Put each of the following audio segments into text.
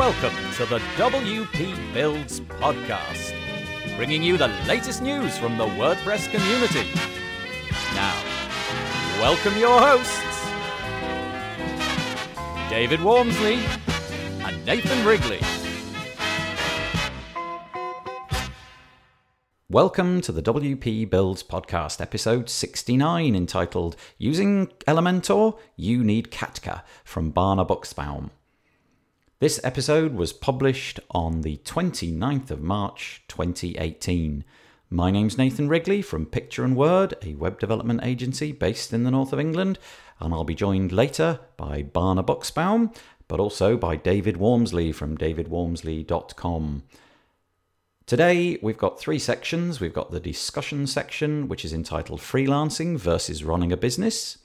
Welcome to the WP Builds podcast, bringing you the latest news from the WordPress community. Now, welcome your hosts, David Waumsley and Nathan Wrigley. Welcome to the WP Builds podcast, episode 69, entitled Using Elementor, You Need Katka from Barna Buxbaum. This episode was published on the 29th of March 2018. My name's Nathan Wrigley from Picture and Word, a web development agency based in the north of England, and I'll be joined later by Barna Buxbaum, but also by David Waumsley from davidwaumsley.com. Today, we've got three sections. We've got the discussion section, which is entitled Freelancing versus Running a Business.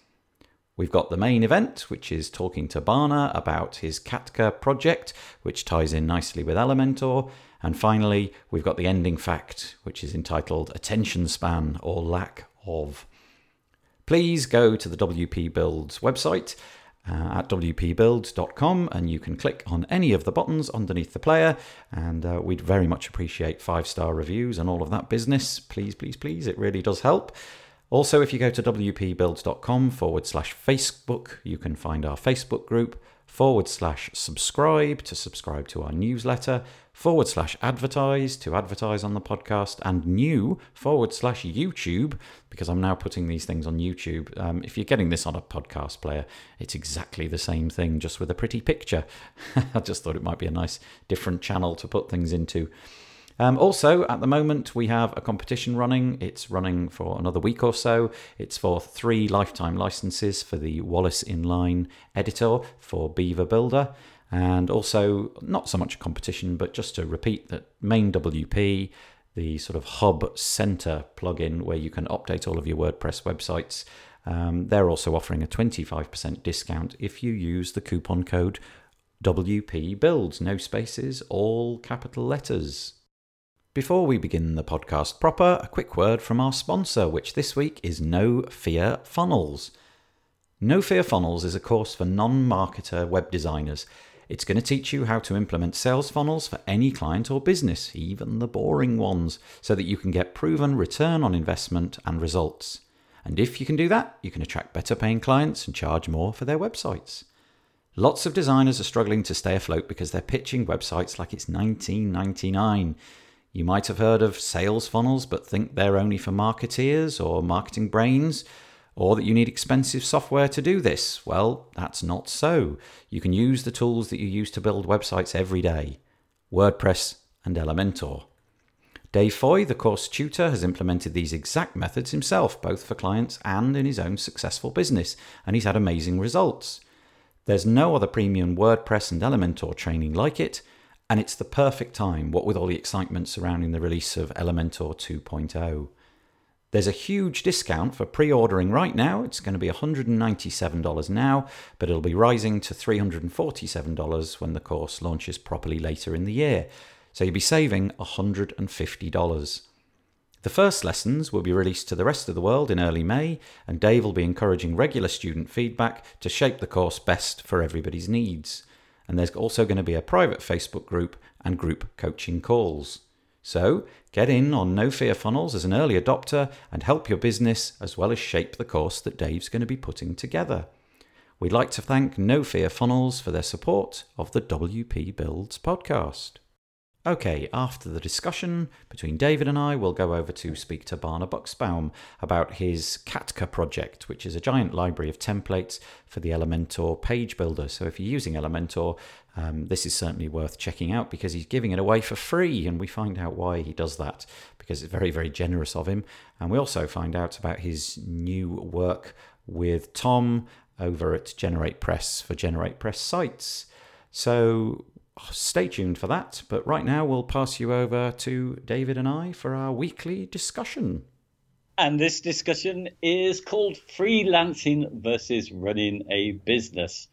We've got the main event, which is talking to Barna about his Katka project, which ties in nicely with Elementor. And finally, we've got the ending fact, which is entitled Attention Span or Lack of. Please go to the WP Builds website uh, at wpbuilds.com and you can click on any of the buttons underneath the player. And uh, we'd very much appreciate five star reviews and all of that business. Please, please, please. It really does help. Also, if you go to wpbuilds.com forward slash Facebook, you can find our Facebook group forward slash subscribe to subscribe to our newsletter, forward slash advertise to advertise on the podcast, and new forward slash YouTube, because I'm now putting these things on YouTube. Um, if you're getting this on a podcast player, it's exactly the same thing, just with a pretty picture. I just thought it might be a nice different channel to put things into. Um, also, at the moment, we have a competition running. It's running for another week or so. It's for three lifetime licenses for the Wallace Inline editor for Beaver Builder. And also, not so much a competition, but just to repeat that MainWP, the sort of hub center plugin where you can update all of your WordPress websites, um, they're also offering a 25% discount if you use the coupon code WP Builds, no spaces, all capital letters. Before we begin the podcast proper, a quick word from our sponsor, which this week is No Fear Funnels. No Fear Funnels is a course for non marketer web designers. It's going to teach you how to implement sales funnels for any client or business, even the boring ones, so that you can get proven return on investment and results. And if you can do that, you can attract better paying clients and charge more for their websites. Lots of designers are struggling to stay afloat because they're pitching websites like it's 1999. You might have heard of sales funnels, but think they're only for marketeers or marketing brains, or that you need expensive software to do this. Well, that's not so. You can use the tools that you use to build websites every day WordPress and Elementor. Dave Foy, the course tutor, has implemented these exact methods himself, both for clients and in his own successful business, and he's had amazing results. There's no other premium WordPress and Elementor training like it, and it's the perfect time, what with all the excitement surrounding the release of Elementor 2.0. There's a huge discount for pre ordering right now. It's going to be $197 now, but it'll be rising to $347 when the course launches properly later in the year. So you'll be saving $150. The first lessons will be released to the rest of the world in early May, and Dave will be encouraging regular student feedback to shape the course best for everybody's needs. And there's also going to be a private Facebook group and group coaching calls. So get in on No Fear Funnels as an early adopter and help your business as well as shape the course that Dave's going to be putting together. We'd like to thank No Fear Funnels for their support of the WP Builds podcast. Okay, after the discussion between David and I, we'll go over to speak to Barna Buxbaum about his Katka project, which is a giant library of templates for the Elementor page builder. So if you're using Elementor, um, this is certainly worth checking out because he's giving it away for free, and we find out why he does that because it's very, very generous of him. And we also find out about his new work with Tom over at GeneratePress for GeneratePress sites. So stay tuned for that. But right now, we'll pass you over to David and I for our weekly discussion. And this discussion is called Freelancing versus Running a Business.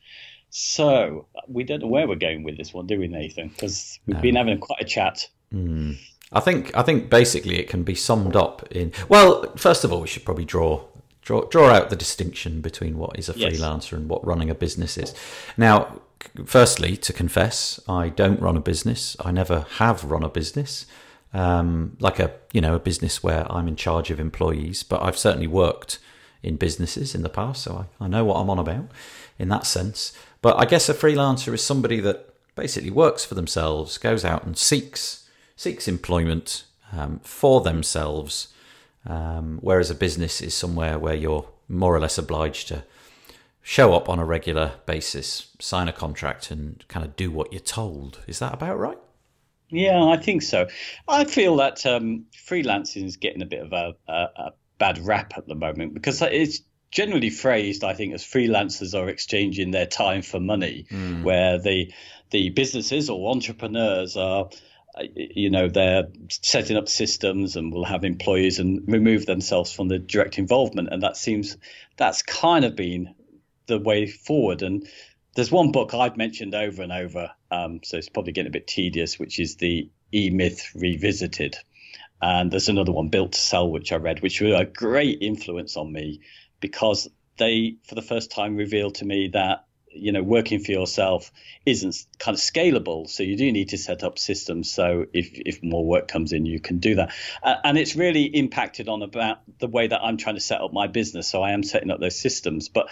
So we don't know where we're going with this one, do we, Nathan? Because we've no. been having quite a chat. Mm. I think I think basically it can be summed up in well, first of all, we should probably draw draw draw out the distinction between what is a freelancer yes. and what running a business is. Now, firstly, to confess, I don't run a business. I never have run a business, um, like a you know a business where I'm in charge of employees. But I've certainly worked in businesses in the past, so I, I know what I'm on about in that sense. But I guess a freelancer is somebody that basically works for themselves, goes out and seeks seeks employment um, for themselves, um, whereas a business is somewhere where you're more or less obliged to show up on a regular basis, sign a contract, and kind of do what you're told. Is that about right? Yeah, I think so. I feel that um, freelancing is getting a bit of a, a, a bad rap at the moment because it's generally phrased, I think, as freelancers are exchanging their time for money, mm. where the the businesses or entrepreneurs are you know they're setting up systems and will have employees and remove themselves from the direct involvement and that seems that's kind of been the way forward. And there's one book I've mentioned over and over um, so it's probably getting a bit tedious which is the E-Myth Revisited. And there's another one Built to Sell which I read which were a great influence on me because they for the first time revealed to me that you know working for yourself isn't kind of scalable. So you do need to set up systems. So if if more work comes in you can do that. Uh, and it's really impacted on about the way that I'm trying to set up my business. So I am setting up those systems. But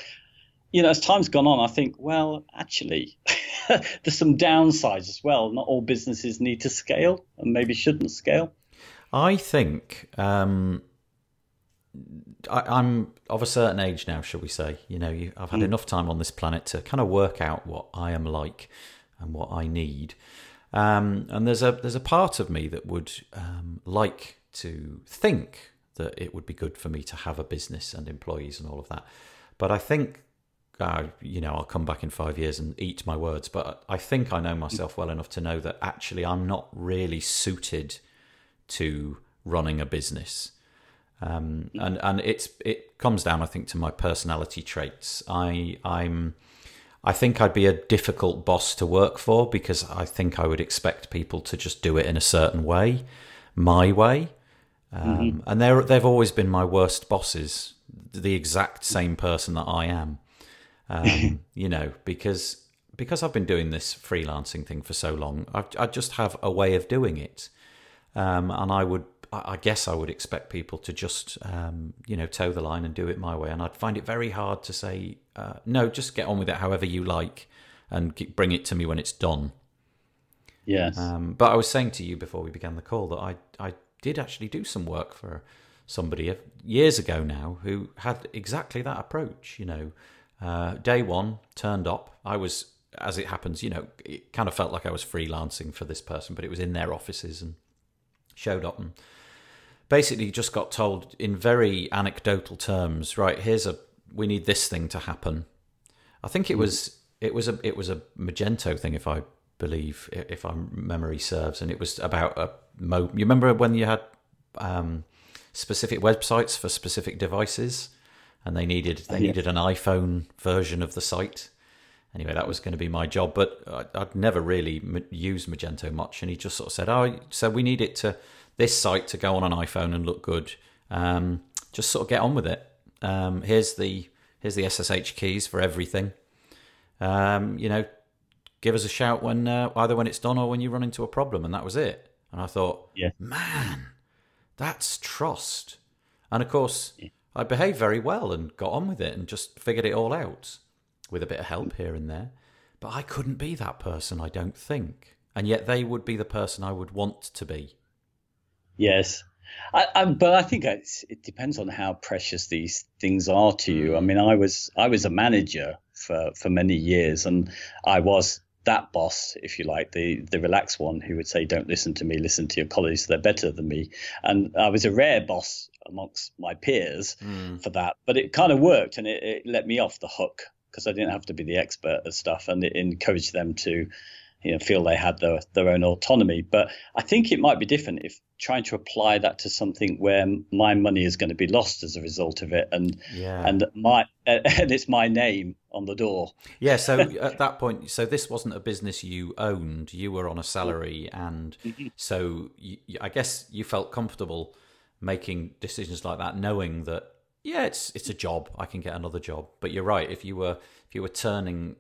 you know as time's gone on I think well actually there's some downsides as well not all businesses need to scale and maybe shouldn't scale I think um I, am of a certain age now, shall we say? You know, you, I've had mm. enough time on this planet to kind of work out what I am like and what I need. Um, and there's a there's a part of me that would um, like to think that it would be good for me to have a business and employees and all of that. But I think, uh, you know, I'll come back in five years and eat my words. But I think I know myself well enough to know that actually I'm not really suited to running a business. Um, and and it's it comes down, I think, to my personality traits. I I'm I think I'd be a difficult boss to work for because I think I would expect people to just do it in a certain way, my way. Um, mm-hmm. And they they've always been my worst bosses, the exact same person that I am. Um, you know, because because I've been doing this freelancing thing for so long, I, I just have a way of doing it, um, and I would I guess I would expect people to just, um, you know, toe the line and do it my way. And I'd find it very hard to say, uh, no, just get on with it however you like and bring it to me when it's done. Yes. Um, but I was saying to you before we began the call that I, I did actually do some work for somebody years ago now who had exactly that approach. You know, uh, day one turned up. I was, as it happens, you know, it kind of felt like I was freelancing for this person, but it was in their offices and showed up and basically just got told in very anecdotal terms, right, here's a we need this thing to happen. I think it hmm. was it was a it was a Magento thing if I believe if my memory serves and it was about a mo you remember when you had um, specific websites for specific devices and they needed they needed an iPhone version of the site anyway that was going to be my job but I'd never really used Magento much and he just sort of said oh so we need it to this site to go on an iPhone and look good. Um, just sort of get on with it. Um, here's the here's the SSH keys for everything. Um, you know, give us a shout when uh, either when it's done or when you run into a problem, and that was it. And I thought, yeah. man, that's trust. And of course, yeah. I behaved very well and got on with it and just figured it all out with a bit of help here and there. But I couldn't be that person, I don't think. And yet they would be the person I would want to be. Yes. I, I, but I think it depends on how precious these things are to you. Hmm. I mean, I was I was a manager for, for many years, and I was that boss, if you like, the the relaxed one who would say, "Don't listen to me, listen to your colleagues; they're better than me." And I was a rare boss amongst my peers mm. for that, but it kind of worked, and it, it let me off the hook because I didn't have to be the expert at stuff, and it encouraged them to you know, feel they had their, their own autonomy. But I think it might be different if trying to apply that to something where my money is going to be lost as a result of it, and yeah. and my and it's my name on the door. Yeah. So at that point, so this wasn't a business you owned; you were on a salary, and mm-hmm. so you, I guess you felt comfortable making decisions like that, knowing that yeah, it's it's a job. I can get another job. But you're right. If you were if you were turning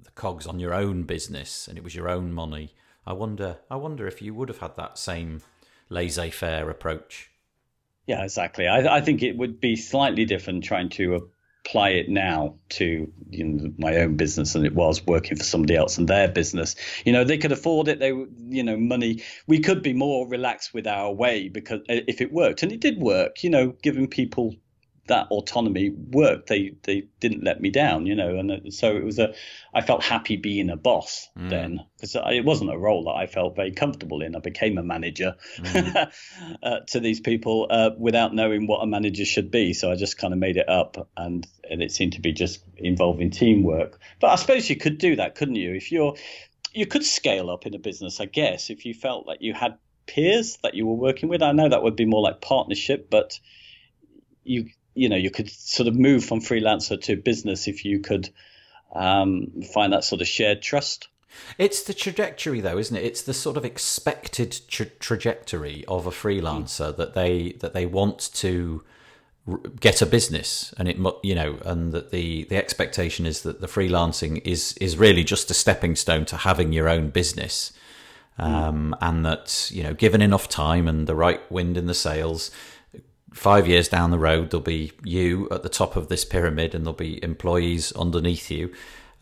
the cogs on your own business and it was your own money, I wonder I wonder if you would have had that same laissez-faire approach. Yeah, exactly. I, I think it would be slightly different trying to apply it now to you know, my own business than it was working for somebody else and their business. You know, they could afford it. They, you know, money. We could be more relaxed with our way because if it worked, and it did work. You know, giving people that autonomy worked. They they didn't let me down, you know, and so it was a. I felt happy being a boss mm. then because it wasn't a role that I felt very comfortable in. I became a manager mm. uh, to these people uh, without knowing what a manager should be. So I just kind of made it up, and and it seemed to be just involving teamwork. But I suppose you could do that, couldn't you? If you're you could scale up in a business, I guess, if you felt like you had peers that you were working with. I know that would be more like partnership, but you you know you could sort of move from freelancer to business if you could um, find that sort of shared trust. It's the trajectory, though, isn't it? It's the sort of expected tra- trajectory of a freelancer mm. that they that they want to get a business, and it you know, and that the the expectation is that the freelancing is is really just a stepping stone to having your own business, mm. um, mm. and that you know, given enough time and the right wind in the sails, five years down the road, there'll be you at the top of this pyramid, and there'll be employees underneath you,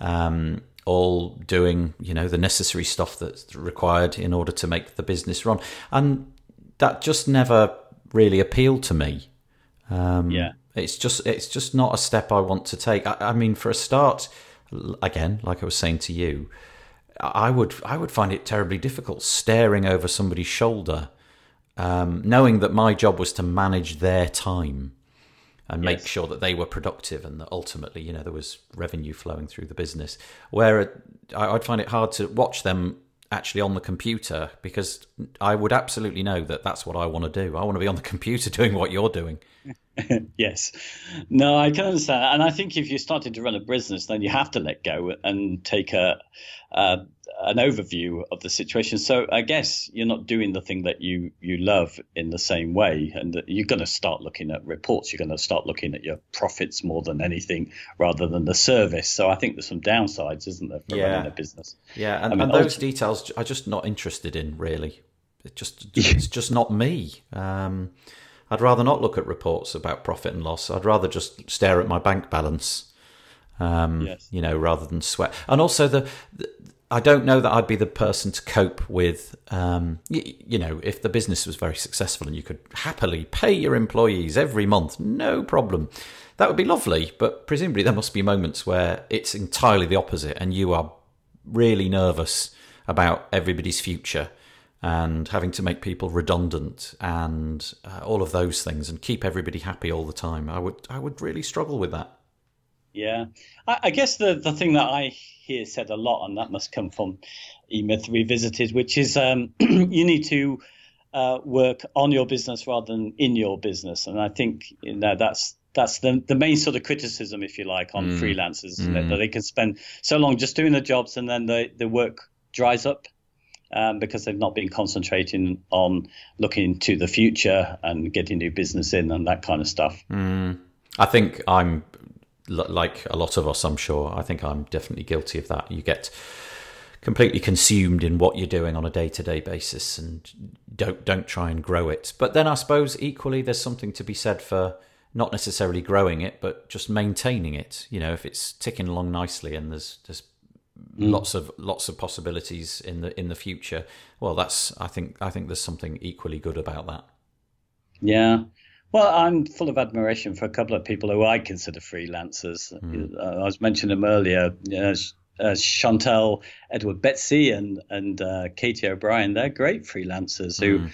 um, all doing you know the necessary stuff that's required in order to make the business run. And that just never really appealed to me. Um, yeah, it's just it's just not a step I want to take. I, I mean, for a start, again, like I was saying to you. I would I would find it terribly difficult staring over somebody's shoulder um, knowing that my job was to manage their time and make sure that they were productive and that ultimately, you know, there was revenue flowing through the business. Where I'd find it hard to watch them actually on the computer because I would absolutely know that that's what I want to do. I want to be on the computer doing what you're doing. yes. No, I can understand. And I think if you're starting to run a business, then you have to let go and take a, a an overview of the situation. So I guess you're not doing the thing that you you love in the same way, and you're going to start looking at reports. You're going to start looking at your profits more than anything, rather than the service. So I think there's some downsides, isn't there, for yeah. running a business? Yeah, and, I mean, and those details I'm just not interested in really. It just it's just not me. Um, I'd rather not look at reports about profit and loss. I'd rather just stare at my bank balance. Um, yes. You know, rather than sweat. And also the, the I don't know that I'd be the person to cope with, um, you, you, know, if the business was very successful and you could happily pay your employees every month, no problem. That would be lovely. But presumably there must be moments where it's entirely the opposite and you are really nervous about everybody's future and having to make people redundant and uh, all of those things and keep everybody happy all the time. I would, I would really struggle with that. Yeah, I, I guess the the thing that I hear said a lot, and that must come from eMyth Revisited, which is um, you need to uh, work on your business rather than in your business, and I think you know that's that's the the main sort of criticism, if you like, on mm. freelancers mm. that they can spend so long just doing the jobs and then the the work dries up. Um, because they've not been concentrating on looking to the future and getting new business in and that kind of stuff. Mm. I think I'm like a lot of us, I'm sure. I think I'm definitely guilty of that. You get completely consumed in what you're doing on a day-to-day basis and don't don't try and grow it. But then I suppose equally there's something to be said for not necessarily growing it, but just maintaining it. You know, if it's ticking along nicely and there's there's mm. lots of lots of possibilities in the in the future. Well, that's I think I think there's something equally good about that. Yeah, well, I'm full of admiration for a couple of people who I consider freelancers. Mm. I was mentioning them earlier. Uh, uh, Chantal Edward Betsy and and uh, Katie O'Brien. They're great freelancers who mm.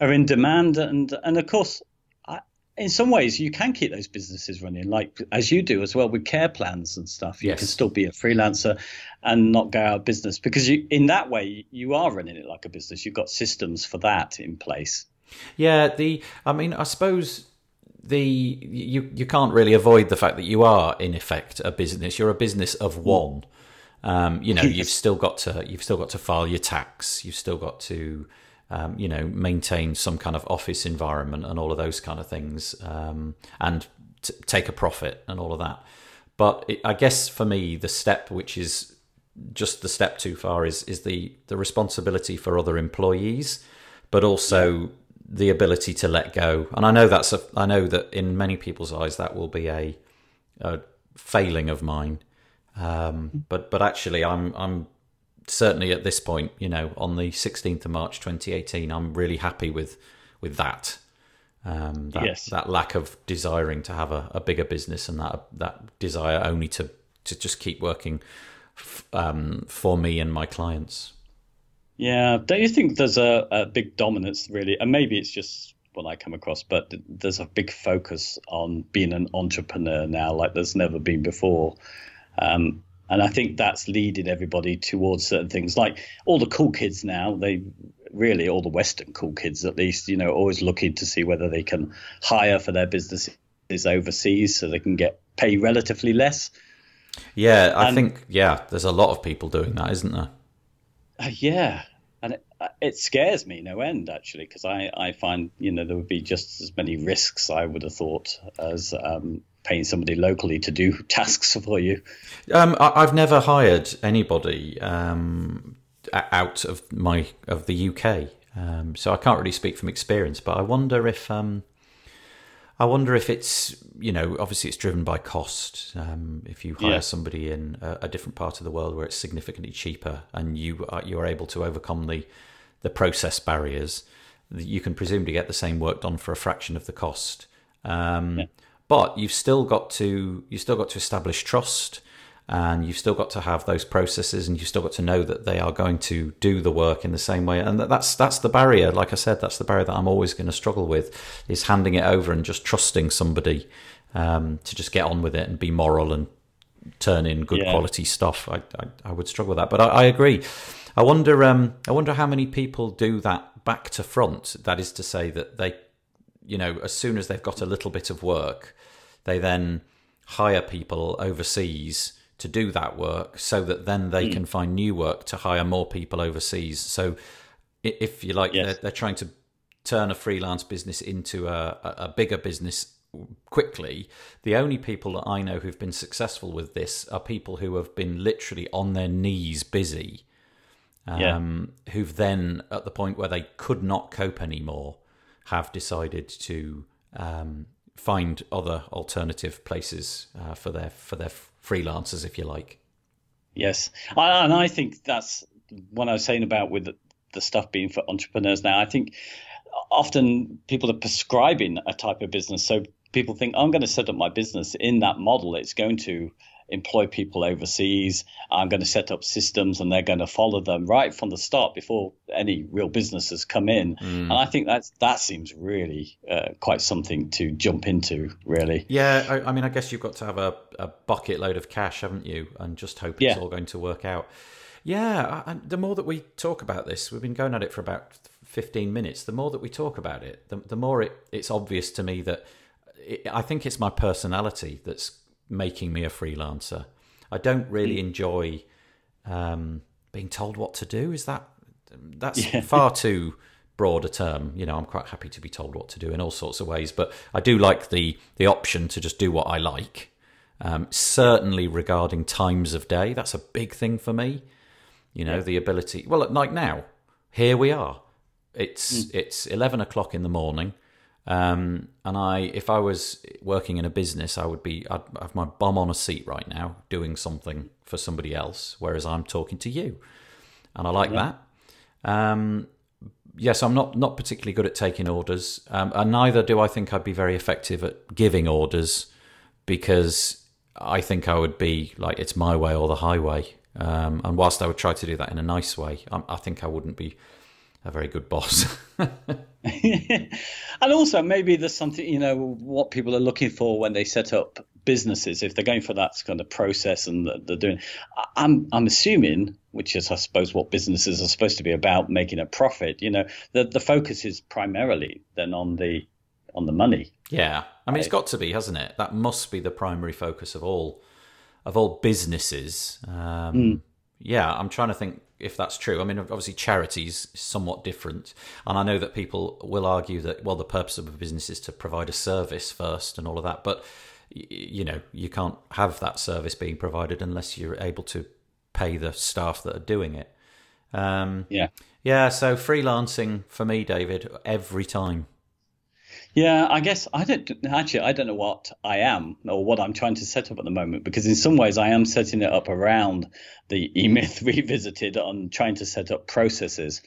are in demand, and and of course, I, in some ways, you can keep those businesses running, like as you do as well with care plans and stuff. You yes. can still be a freelancer and not go out of business because you, in that way, you are running it like a business. You've got systems for that in place. Yeah, the I mean, I suppose the you you can't really avoid the fact that you are in effect a business. You're a business of one. Um, you know, you've still got to you've still got to file your tax. You've still got to um, you know maintain some kind of office environment and all of those kind of things, um, and t- take a profit and all of that. But it, I guess for me, the step which is just the step too far is is the the responsibility for other employees, but also the ability to let go. And I know that's a I know that in many people's eyes that will be a, a failing of mine. Um, but but actually, I'm I'm certainly at this point, you know, on the 16th of March 2018, I'm really happy with with that. Um, that, Yes. that lack of desiring to have a, a bigger business and that that desire only to to just keep working f- um, for me and my clients. Yeah, don't you think there's a, a big dominance, really? And maybe it's just what I come across, but there's a big focus on being an entrepreneur now, like there's never been before. Um, and I think that's leading everybody towards certain things. Like all the cool kids now, they really, all the Western cool kids at least, you know, always looking to see whether they can hire for their businesses overseas so they can get pay relatively less. Yeah, I And- think yeah, there's a lot of people doing that, isn't there? Uh, yeah, and it, uh, it scares me no end actually because I, I find you know there would be just as many risks I would have thought as um, paying somebody locally to do tasks for you. Um, I, I've never hired anybody um, out of my of the UK, um, so I can't really speak from experience. But I wonder if um, I wonder if it's you know obviously it's driven by cost. Um, if you hire Yeah. somebody in a, a different part of the world where it's significantly cheaper, and you are, you are able to overcome the the process barriers, you can presumably get the same work done for a fraction of the cost. Um, But you've still got to you've still got to establish trust, and you've still got to have those processes, and you've still got to know that they are going to do the work in the same way. And that's that's the barrier. Like I said, that's the barrier that I'm always going to struggle with is handing it over and just trusting somebody um, to just get on with it and be moral and turn in good Yeah. quality stuff. I, I I would struggle with that, but I, I agree. I wonder um I wonder how many people do that back to front. That is to say that they, you know, as soon as they've got a little bit of work, they then hire people overseas to do that work, so that then they can find new work to hire more people overseas. So, if you like, Yes. they're, they're trying to turn a freelance business into a, a, bigger business quickly. The only people that I know who've been successful with this are people who have been literally on their knees busy, Yeah. um, who've then, at the point where they could not cope anymore, have decided to um, find other alternative places uh, for their for their freelancers, if you like. Yes, I, and I think that's what I was saying about with the, the stuff being for entrepreneurs now. I think often people are prescribing a type of business, so people think I'm going to set up my business in that model. It's going to employ people overseas. I'm going to set up systems, and they're going to follow them right from the start before any real businesses come in. And I think that's that seems really uh, quite something to jump into, really. Yeah, I, I mean, I guess you've got to have a, a bucket load of cash, haven't you? And just hope it's Yeah. all going to work out. Yeah, I- and the more that we talk about this, we've been going at it for about 15 minutes. The more that we talk about it, the, the more it, it's obvious to me that it, I think it's my personality that's making me a freelancer. I don't really enjoy um, being told what to do. Is that that's far too broad a term? You know, I'm quite happy to be told what to do in all sorts of ways, but I do like the the option to just do what I like. Um, certainly regarding times of day, that's a big thing for me. You know, the ability. Well, like now, here we are. It's it's eleven o'clock in the morning, um, and I, if I was working in a business, I would be. I'd have my bum on a seat right now, doing something for somebody else, whereas I'm talking to you, and I like that. Um, yes, I'm not not particularly good at taking orders, um, and neither do I think I'd be very effective at giving orders, because I think I would be like it's my way or the highway. Um, and whilst I would try to do that in a nice way, I, I think I wouldn't be a very good boss. and also maybe there's something you know what people are looking for when they set up businesses if they're going for that kind of process and they're doing i'm i'm assuming which is i suppose what businesses are supposed to be about making a profit you know the the focus is primarily then on the on the money Yeah, I mean, it's got to be, hasn't it? That must be the primary focus of all of all businesses. Um, Yeah, I'm trying to think if that's true. I mean, obviously, charities is somewhat different, and I know that people will argue that well, the purpose of a business is to provide a service first and all of that, but you know, you can't have that service being provided unless you're able to pay the staff that are doing it. Um, Yeah. yeah. So freelancing for me, David, every time. Yeah, I guess I don't actually. I don't know what I am or what I'm trying to set up at the moment because in some ways I am setting it up around the E Myth revisited on trying to set up processes,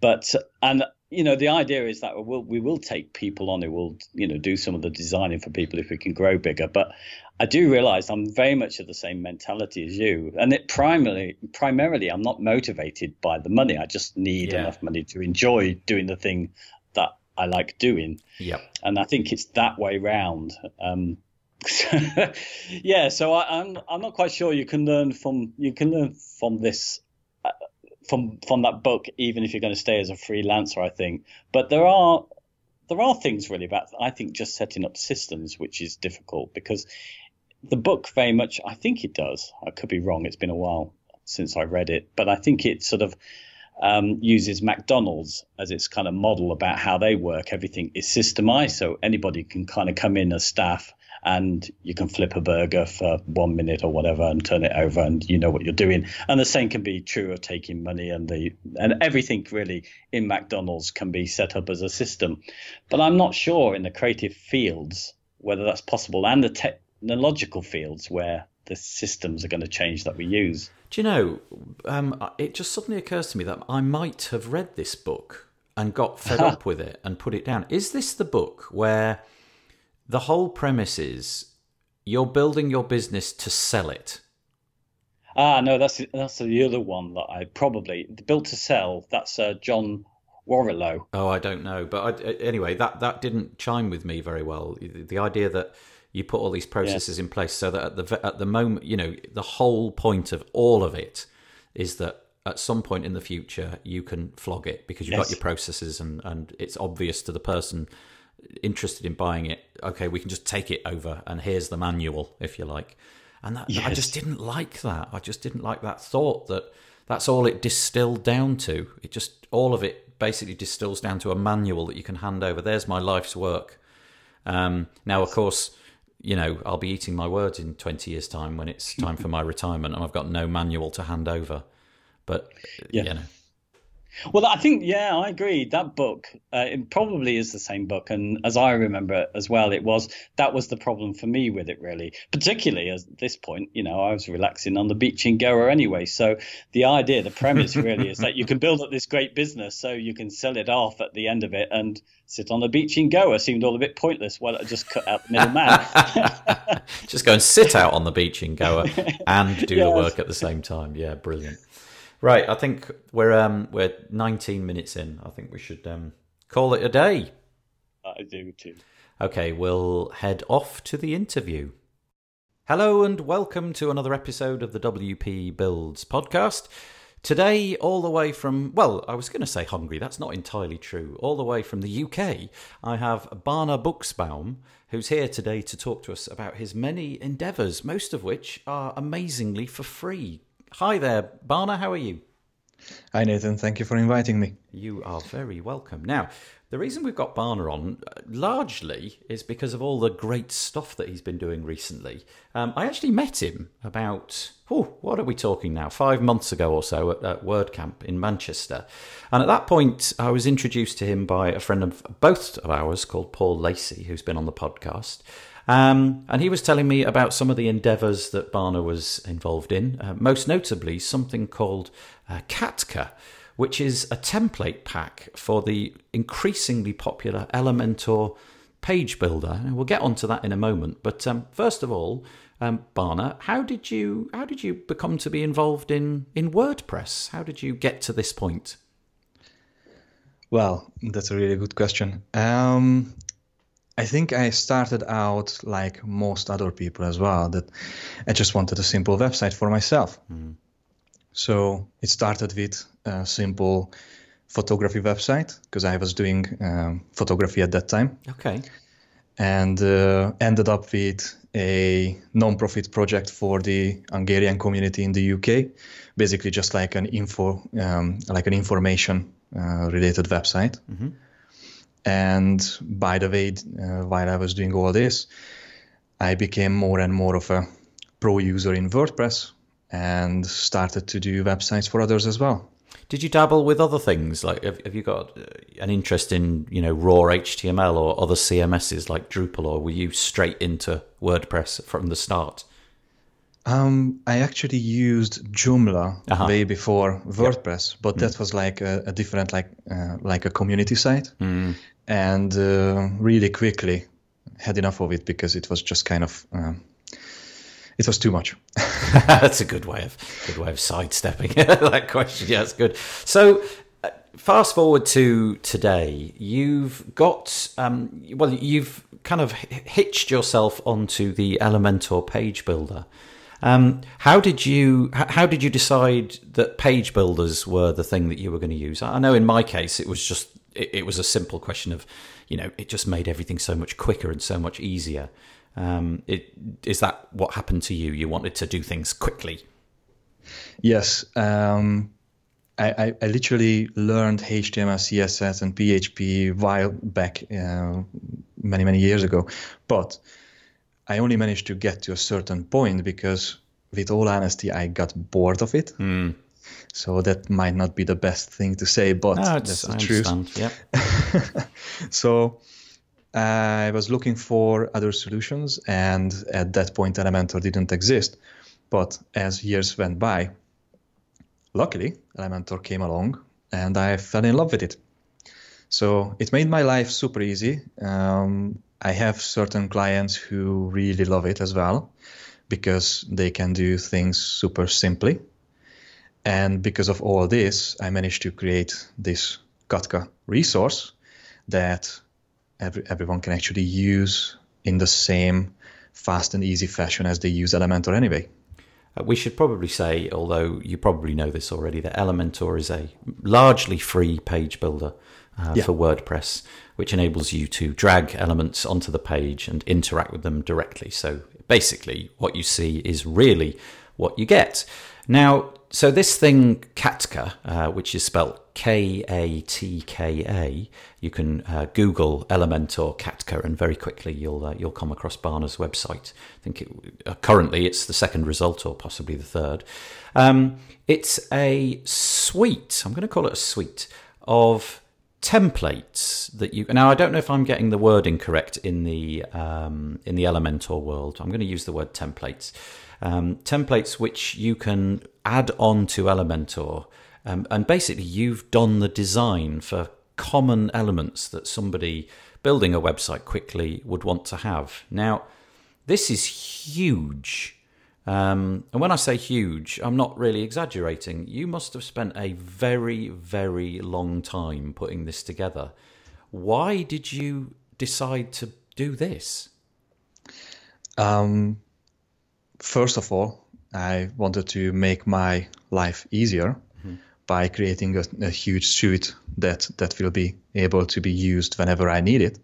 but and you know the idea is that we will we will take people on who will you know do some of the designing for people if we can grow bigger. But I do realize I'm very much of the same mentality as you, and it primarily primarily I'm not motivated by the money. I just need Yeah. enough money to enjoy doing the thing I like doing Yeah. and I think it's that way round. Um, yeah, so I, I'm I'm not quite sure you can learn from you can learn from this uh, from from that book even if you're going to stay as a freelancer. I think, but there are there are things really about I think just setting up systems which is difficult because the book very much I think it does. I could be wrong. It's been a while since I read it, but I think it sort of um, uses McDonald's as its kind of model about how they work. Everything is systemized, so anybody can kind of come in as staff and you can flip a burger for one minute or whatever and turn it over and you know what you're doing. And the same can be true of taking money and the and everything really in McDonald's can be set up as a system. But I'm not sure in the creative fields whether that's possible and the technological fields where the systems are going to change that we use. Do you know? Um, it just suddenly occurs to me that I might have read this book and got fed up with it and put it down. Is this the book where the whole premise is you're building your business to sell it? Ah, no, that's that's the other one that I probably built to sell. That's uh, John Warrillow. Oh, I don't know, but I, anyway, that that didn't chime with me very well. The idea that you put all these processes in place so that at the at the moment, you know, the whole point of all of it is that at some point in the future you can flog it because you've Yes. got your processes and and it's obvious to the person interested in buying it. Okay, we can just take it over and here's the manual, if you like. And that, I just didn't like that. I just didn't like that thought that that's all it distilled down to. It just all of it basically distills down to a manual that you can hand over. There's my life's work. Um, now, of course, you know I'll be eating my words in 20 years' time when it's time for my retirement, and I've got no manual to hand over. But Yeah. you know, Well, I think yeah, I agree. That book, uh, it probably is the same book, and as I remember it as well, it was that was the problem for me with it really. Particularly at this point, you know, I was relaxing on the beach in Goa anyway. So the idea, the premise really is that you can build up this great business, so you can sell it off at the end of it and sit on the beach in Goa. Seemed all a bit pointless. Well, I just cut out the middleman. just go and sit out on the beach in Goa and do the work at the same time. Yeah, brilliant. Right, I think we're um we're 19 minutes in. I think we should um call it a day. I do too. Okay, we'll head off to the interview. Hello and welcome to another episode of the WP Builds podcast. Today, all the way from, well, I was going to say Hungary, that's not entirely true. All the way from the UK, I have Barna Buxbaum, who's here today to talk to us about his many endeavours, most of which are amazingly for free. Hi there, Barna, how are you? Hi, Nathan. Thank you for inviting me. You are very welcome. Now, the reason we've got Barna on uh, largely is because of all the great stuff that he's been doing recently. Um, I actually met him about, oh, what are we talking now? Five months ago or so at, at WordCamp in Manchester. And at that point, I was introduced to him by a friend of both of ours called Paul Lacey, who's been on the podcast. Um, and he was telling me about some of the endeavours that Barna was involved in, uh, most notably something called uh, Katka, which is a template pack for the increasingly popular Elementor page builder. And we'll get onto that in a moment. But um, first of all, um, Barna, how did you how did you become to be involved in in WordPress? How did you get to this point? Well, that's a really good question. Um, I think I started out like most other people as well, that I just wanted a simple website for myself. So it started with a simple photography website because I was doing um, photography at that time. Okay. and uh, ended up with a non-profit project for the Hungarian community in the UK, basically just like an info, um, like an information uh, related website. And by the way, uh, while I was doing all this, I became more and more of a pro user in WordPress, and started to do websites for others as well. Did you dabble with other things? Like, have, have you got uh, an interest in, you know, raw HTML or other CMSs like Drupal, or were you straight into WordPress from the start? Um, I actually used Joomla Uh-huh. way before WordPress, but that was like a, a different, like uh, like a community site, and uh, really quickly had enough of it because it was just kind of um, it was too much. that's a good way of good way of sidestepping that question. Yeah, that's good. So, uh, fast forward to today. You've got um, well, you've kind of hitched yourself onto the Elementor page builder. Um, how did you how did you decide that page builders were the thing that you were going to use? I know in my case it was just it, it was a simple question of you know it just made everything so much quicker and so much easier. Um, it, is that what happened to you? You wanted to do things quickly. Yes, um, I, I, I literally learned HTML, CSS, and PHP while back uh, many many years ago, but I only managed to get to a certain point because, with all honesty, I got bored of it. So that might not be the best thing to say, but No, that's the I truth. understand. Yeah. So I was looking for other solutions, and at that point, Elementor didn't exist. But as years went by, luckily, Elementor came along, and I fell in love with it. So it made my life super easy. Um, I have certain clients who really love it as well because they can do things super simply. And because of all this, I managed to create this Katka resource that every, everyone can actually use in the same fast and easy fashion as they use Elementor anyway. Uh, we should probably say, although you probably know this already, that Elementor is a largely free page builder uh, Yeah. for WordPress, which enables you to drag elements onto the page and interact with them directly. So basically, what you see is really what you get. Now, so this thing, Katka, uh, which is spelled K A T K A, you can uh, Google Elementor Katka, and very quickly you'll uh, you'll come across Barna's website. I think it, uh, currently it's the second result, or possibly the third. Um, it's a suite. I'm going to call it a suite of templates that you now I don't know if I'm getting the wording correct in the um, in the Elementor world. I'm going to use the word templates. Um, templates which you can add on to Elementor, um, and basically you've done the design for common elements that somebody building a website quickly would want to have. Now, this is huge. Um, and when I say huge, I'm not really exaggerating. You must have spent a very, very long time putting this together. Why did you decide to do this? Um, first of all, I wanted to make my life easier mm-hmm. by creating a, a huge suite that that will be able to be used whenever I need it.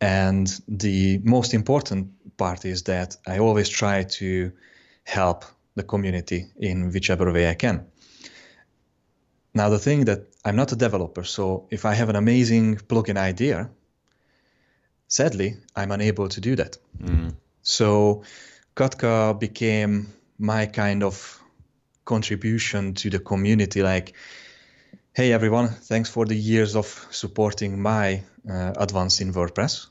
And the most important part is that I always try to help the community in whichever way I can. Now, the thing that I'm not a developer, so if I have an amazing plugin idea, sadly, I'm unable to do that. Mm-hmm. So Katka became my kind of contribution to the community like hey everyone thanks for the years of supporting my uh, advance in wordpress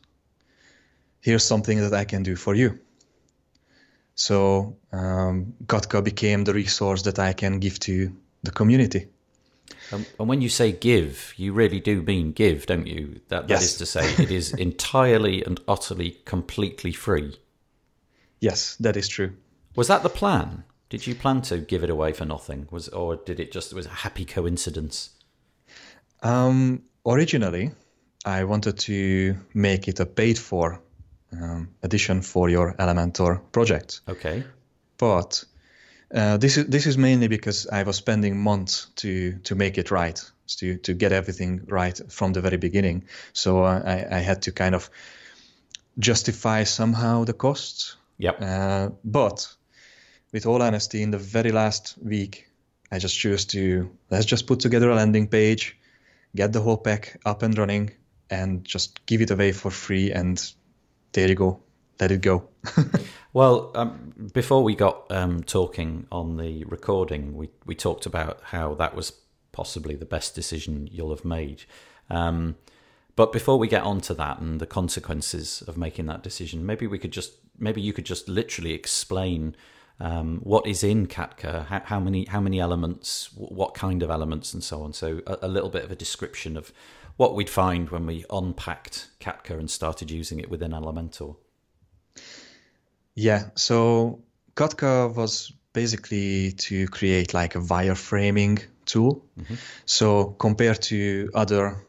here's something that i can do for you so um, Katka became the resource that i can give to the community Um, and when you say give, you really do mean give, don't you? That, that Yes. is to say, it is entirely and utterly, completely free. Yes that is true Was that the plan? Did you plan to give it away for nothing? Was or did it just it was a happy coincidence? Um, originally, I wanted to make it a paid for um, edition for your Elementor project, Okay. but uh, this is this is mainly because I was spending months to to make it right, to to get everything right from the very beginning. So uh, I, I had to kind of justify somehow the costs. Yep. Uh, but with all honesty, in the very last week, I just chose to let's just put together a landing page, get the whole pack up and running, and just give it away for free. And there you go, let it go. well, um, before we got um, talking on the recording, we, we talked about how that was possibly the best decision you'll have made. Um, but before we get on to that and the consequences of making that decision, maybe we could just maybe you could just literally explain um, what is in Katka, how, how, many how many elements, what kind of elements, and so on. So a, a, little bit of a description of what we'd find when we unpacked Katka and started using it within Elementor. Yeah, so Katka was basically to create like a wireframing tool. Mm-hmm. So compared to other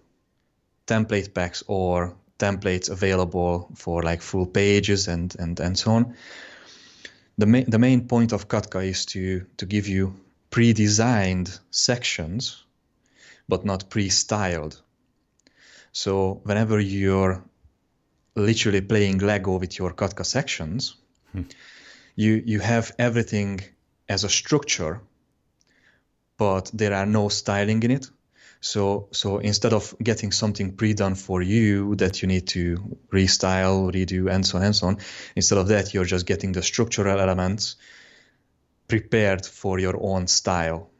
template packs or templates available for like full pages and and and so on. The main the main point of Katka is to to give you pre-designed sections, but not pre-styled. So whenever you're literally playing Lego with your Katka sections, hmm. you you have everything as a structure, but there are no styling in it. So so instead of getting something pre-done for you that you need to restyle, redo, and so on and so on, instead of that you're just getting the structural elements prepared for your own style.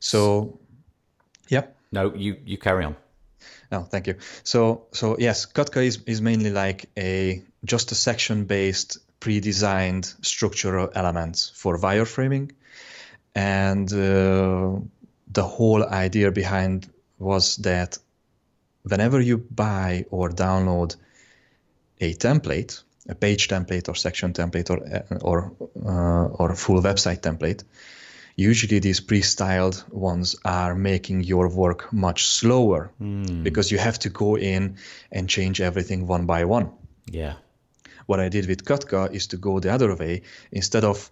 So, yeah. No, you you carry on. No, thank you. So so yes, Katka is is mainly like a just a section based pre-designed structural elements for wireframing and uh, the whole idea behind was that whenever you buy or download a template, a page template or section template or uh, or uh, or a full website template, usually these pre-styled ones are making your work much slower mm. because you have to go in and change everything one by one. Yeah. What I did with Katka is to go the other way. Instead of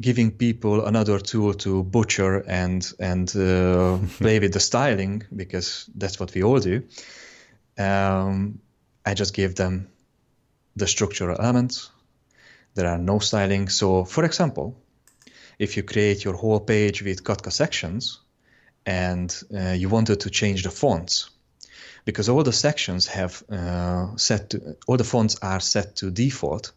giving people another tool to butcher and and uh, play with the styling because that's what we all do. Um, I just give them the structural elements. There are no styling. So, for example, if you create your whole page with Katka sections and uh, you wanted to change the fonts, because all the sections have uh, set to, all the fonts are set to default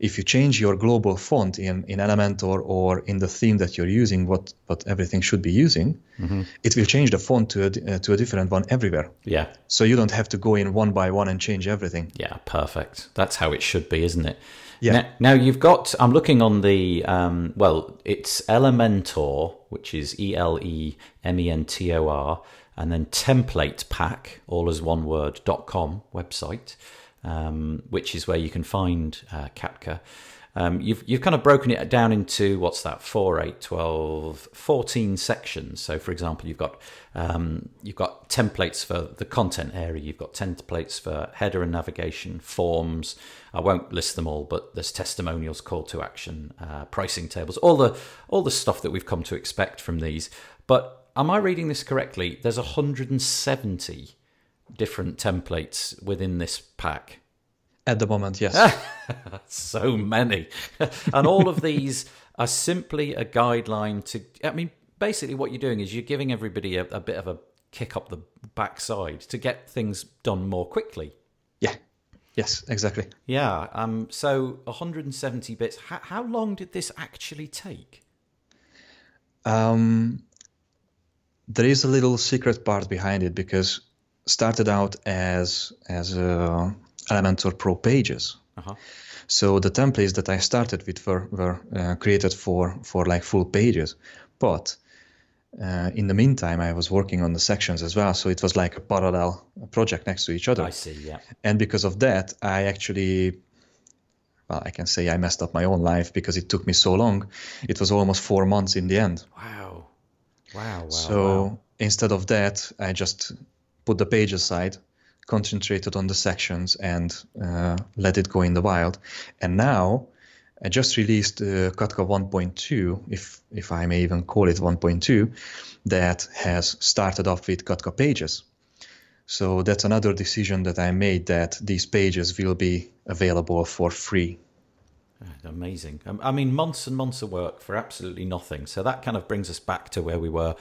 if you change your global font in, in Elementor or in the theme that you're using, what, what everything should be using, mm-hmm. it will change the font to a, uh, to a different one everywhere. Yeah. So you don't have to go in one by one and change everything. Yeah, perfect. That's how it should be, isn't it? Yeah. Now, now you've got, I'm looking on the, um, well, it's Elementor, which is E L E M E N T O R, and then template pack, all as one word, dot com website um, which is where you can find uh. Um, you've, you've kind of broken it down into what's that 4 8 12 14 sections. So for example you've got um, you've got templates for the content area you've got templates for header and navigation forms. I won't list them all but there's testimonials call to action uh, pricing tables all the all the stuff that we've come to expect from these. But am i reading this correctly? There's 170 different templates within this pack? At the moment, yes. so many. and all of these are simply a guideline to, I mean, basically what you're doing is you're giving everybody a, a bit of a kick up the backside to get things done more quickly. Yeah. Yes, exactly. Yeah. Um. So 170 bits. How, how long did this actually take? Um, there is a little secret part behind it because started out as as uh, Elementor Pro pages. Uh-huh. So the templates that I started with were, were uh, created for for like full pages, but uh, in the meantime, I was working on the sections as well, so it was like a parallel project next to each other. I see, yeah. And because of that, I actually, well, I can say I messed up my own life because it took me so long. It was almost four months in the end. Wow, wow, wow. So wow. instead of that, I just put the page aside, concentrated on the sections, and uh, let it go in the wild. And now I just released uh, Katka 1.2, if if I may even call it 1.2, that has started off with Katka pages. So that's another decision that I made that these pages will be available for free. Amazing. Um, I mean, months and months of work for absolutely nothing. So that kind of brings us back to where we were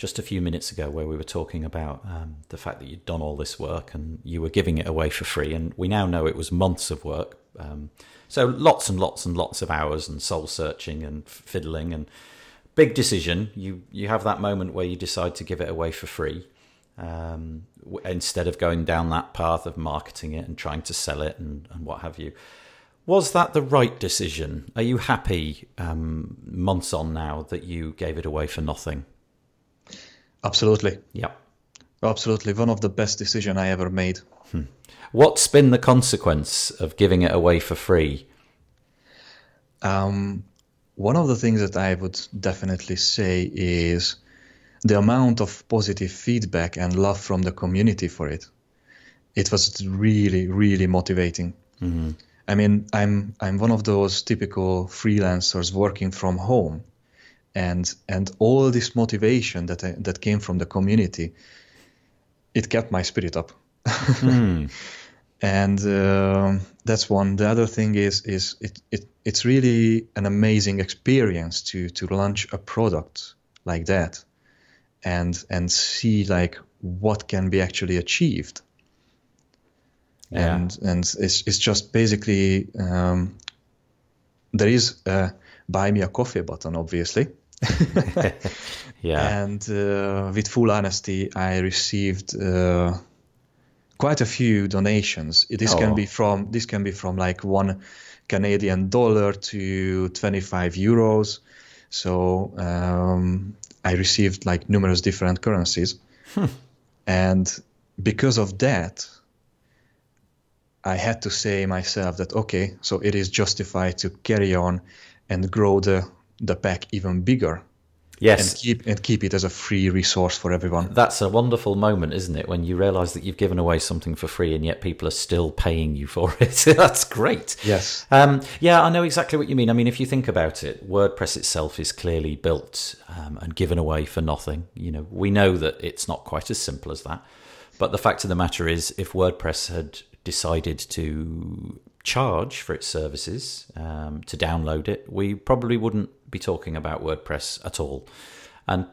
just a few minutes ago where we were talking about um, the fact that you'd done all this work and you were giving it away for free. And we now know it was months of work Um, so lots and lots and lots of hours and soul searching and fiddling and big decision. You you have that moment where you decide to give it away for free um, instead of going down that path of marketing it and trying to sell it and, and what have you. Was that the right decision? Are you happy um, months on now that you gave it away for nothing? Absolutely. Yeah. Absolutely. One of the best decisions I ever made. Hmm. What's been the consequence of giving it away for free? Um, one of the things that I would definitely say is the amount of positive feedback and love from the community for it. It was really, really motivating. Mm-hmm. I mean, I'm I'm one of those typical freelancers working from home, and and all this motivation that I, that came from the community, it kept my spirit up. mm. and uh, that's one. The other thing is is it, it it's really an amazing experience to to launch a product like that, and and see like what can be actually achieved. Yeah. And and it's it's just basically um, there is a buy me a coffee button, obviously. yeah. And uh, with full honesty, I received. Uh, quite a few donations. This oh. can be from this can be from like one Canadian dollar to 25 euros. So um, I received like numerous different currencies, hmm. and because of that, I had to say myself that okay, so it is justified to carry on and grow the the pack even bigger Yes, and keep and keep it as a free resource for everyone. That's a wonderful moment, isn't it? When you realise that you've given away something for free, and yet people are still paying you for it. That's great. Yes. Um, yeah, I know exactly what you mean. I mean, if you think about it, WordPress itself is clearly built um, and given away for nothing. You know, we know that it's not quite as simple as that. But the fact of the matter is, if WordPress had decided to charge for its services um, to download it, we probably wouldn't be talking about WordPress at all. And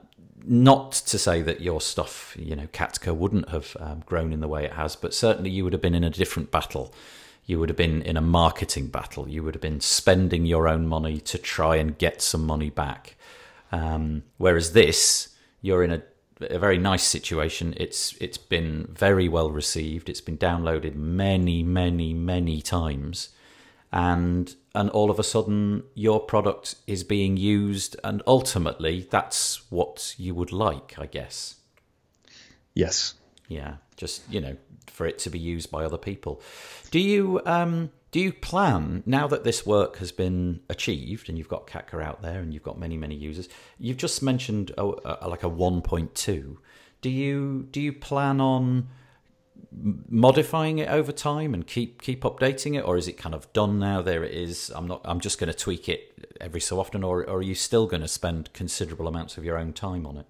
not to say that your stuff, you know, Katka wouldn't have um, grown in the way it has, but certainly you would have been in a different battle. You would have been in a marketing battle. You would have been spending your own money to try and get some money back. Um, whereas this, you're in a, a very nice situation. It's it's been very well received. It's been downloaded many, many, many times, and and all of a sudden your product is being used and ultimately that's what you would like i guess. Yes. Yeah just you know for it to be used by other people. Do you um do you plan now that this work has been achieved and you've got Katka out there and you've got many many users you've just mentioned oh, uh, like a 1.2 do you do you plan on modifying it over time and keep keep updating it or is it kind of done now there it is i'm not i'm just going to tweak it every so often or, or are you still going to spend considerable amounts of your own time on it?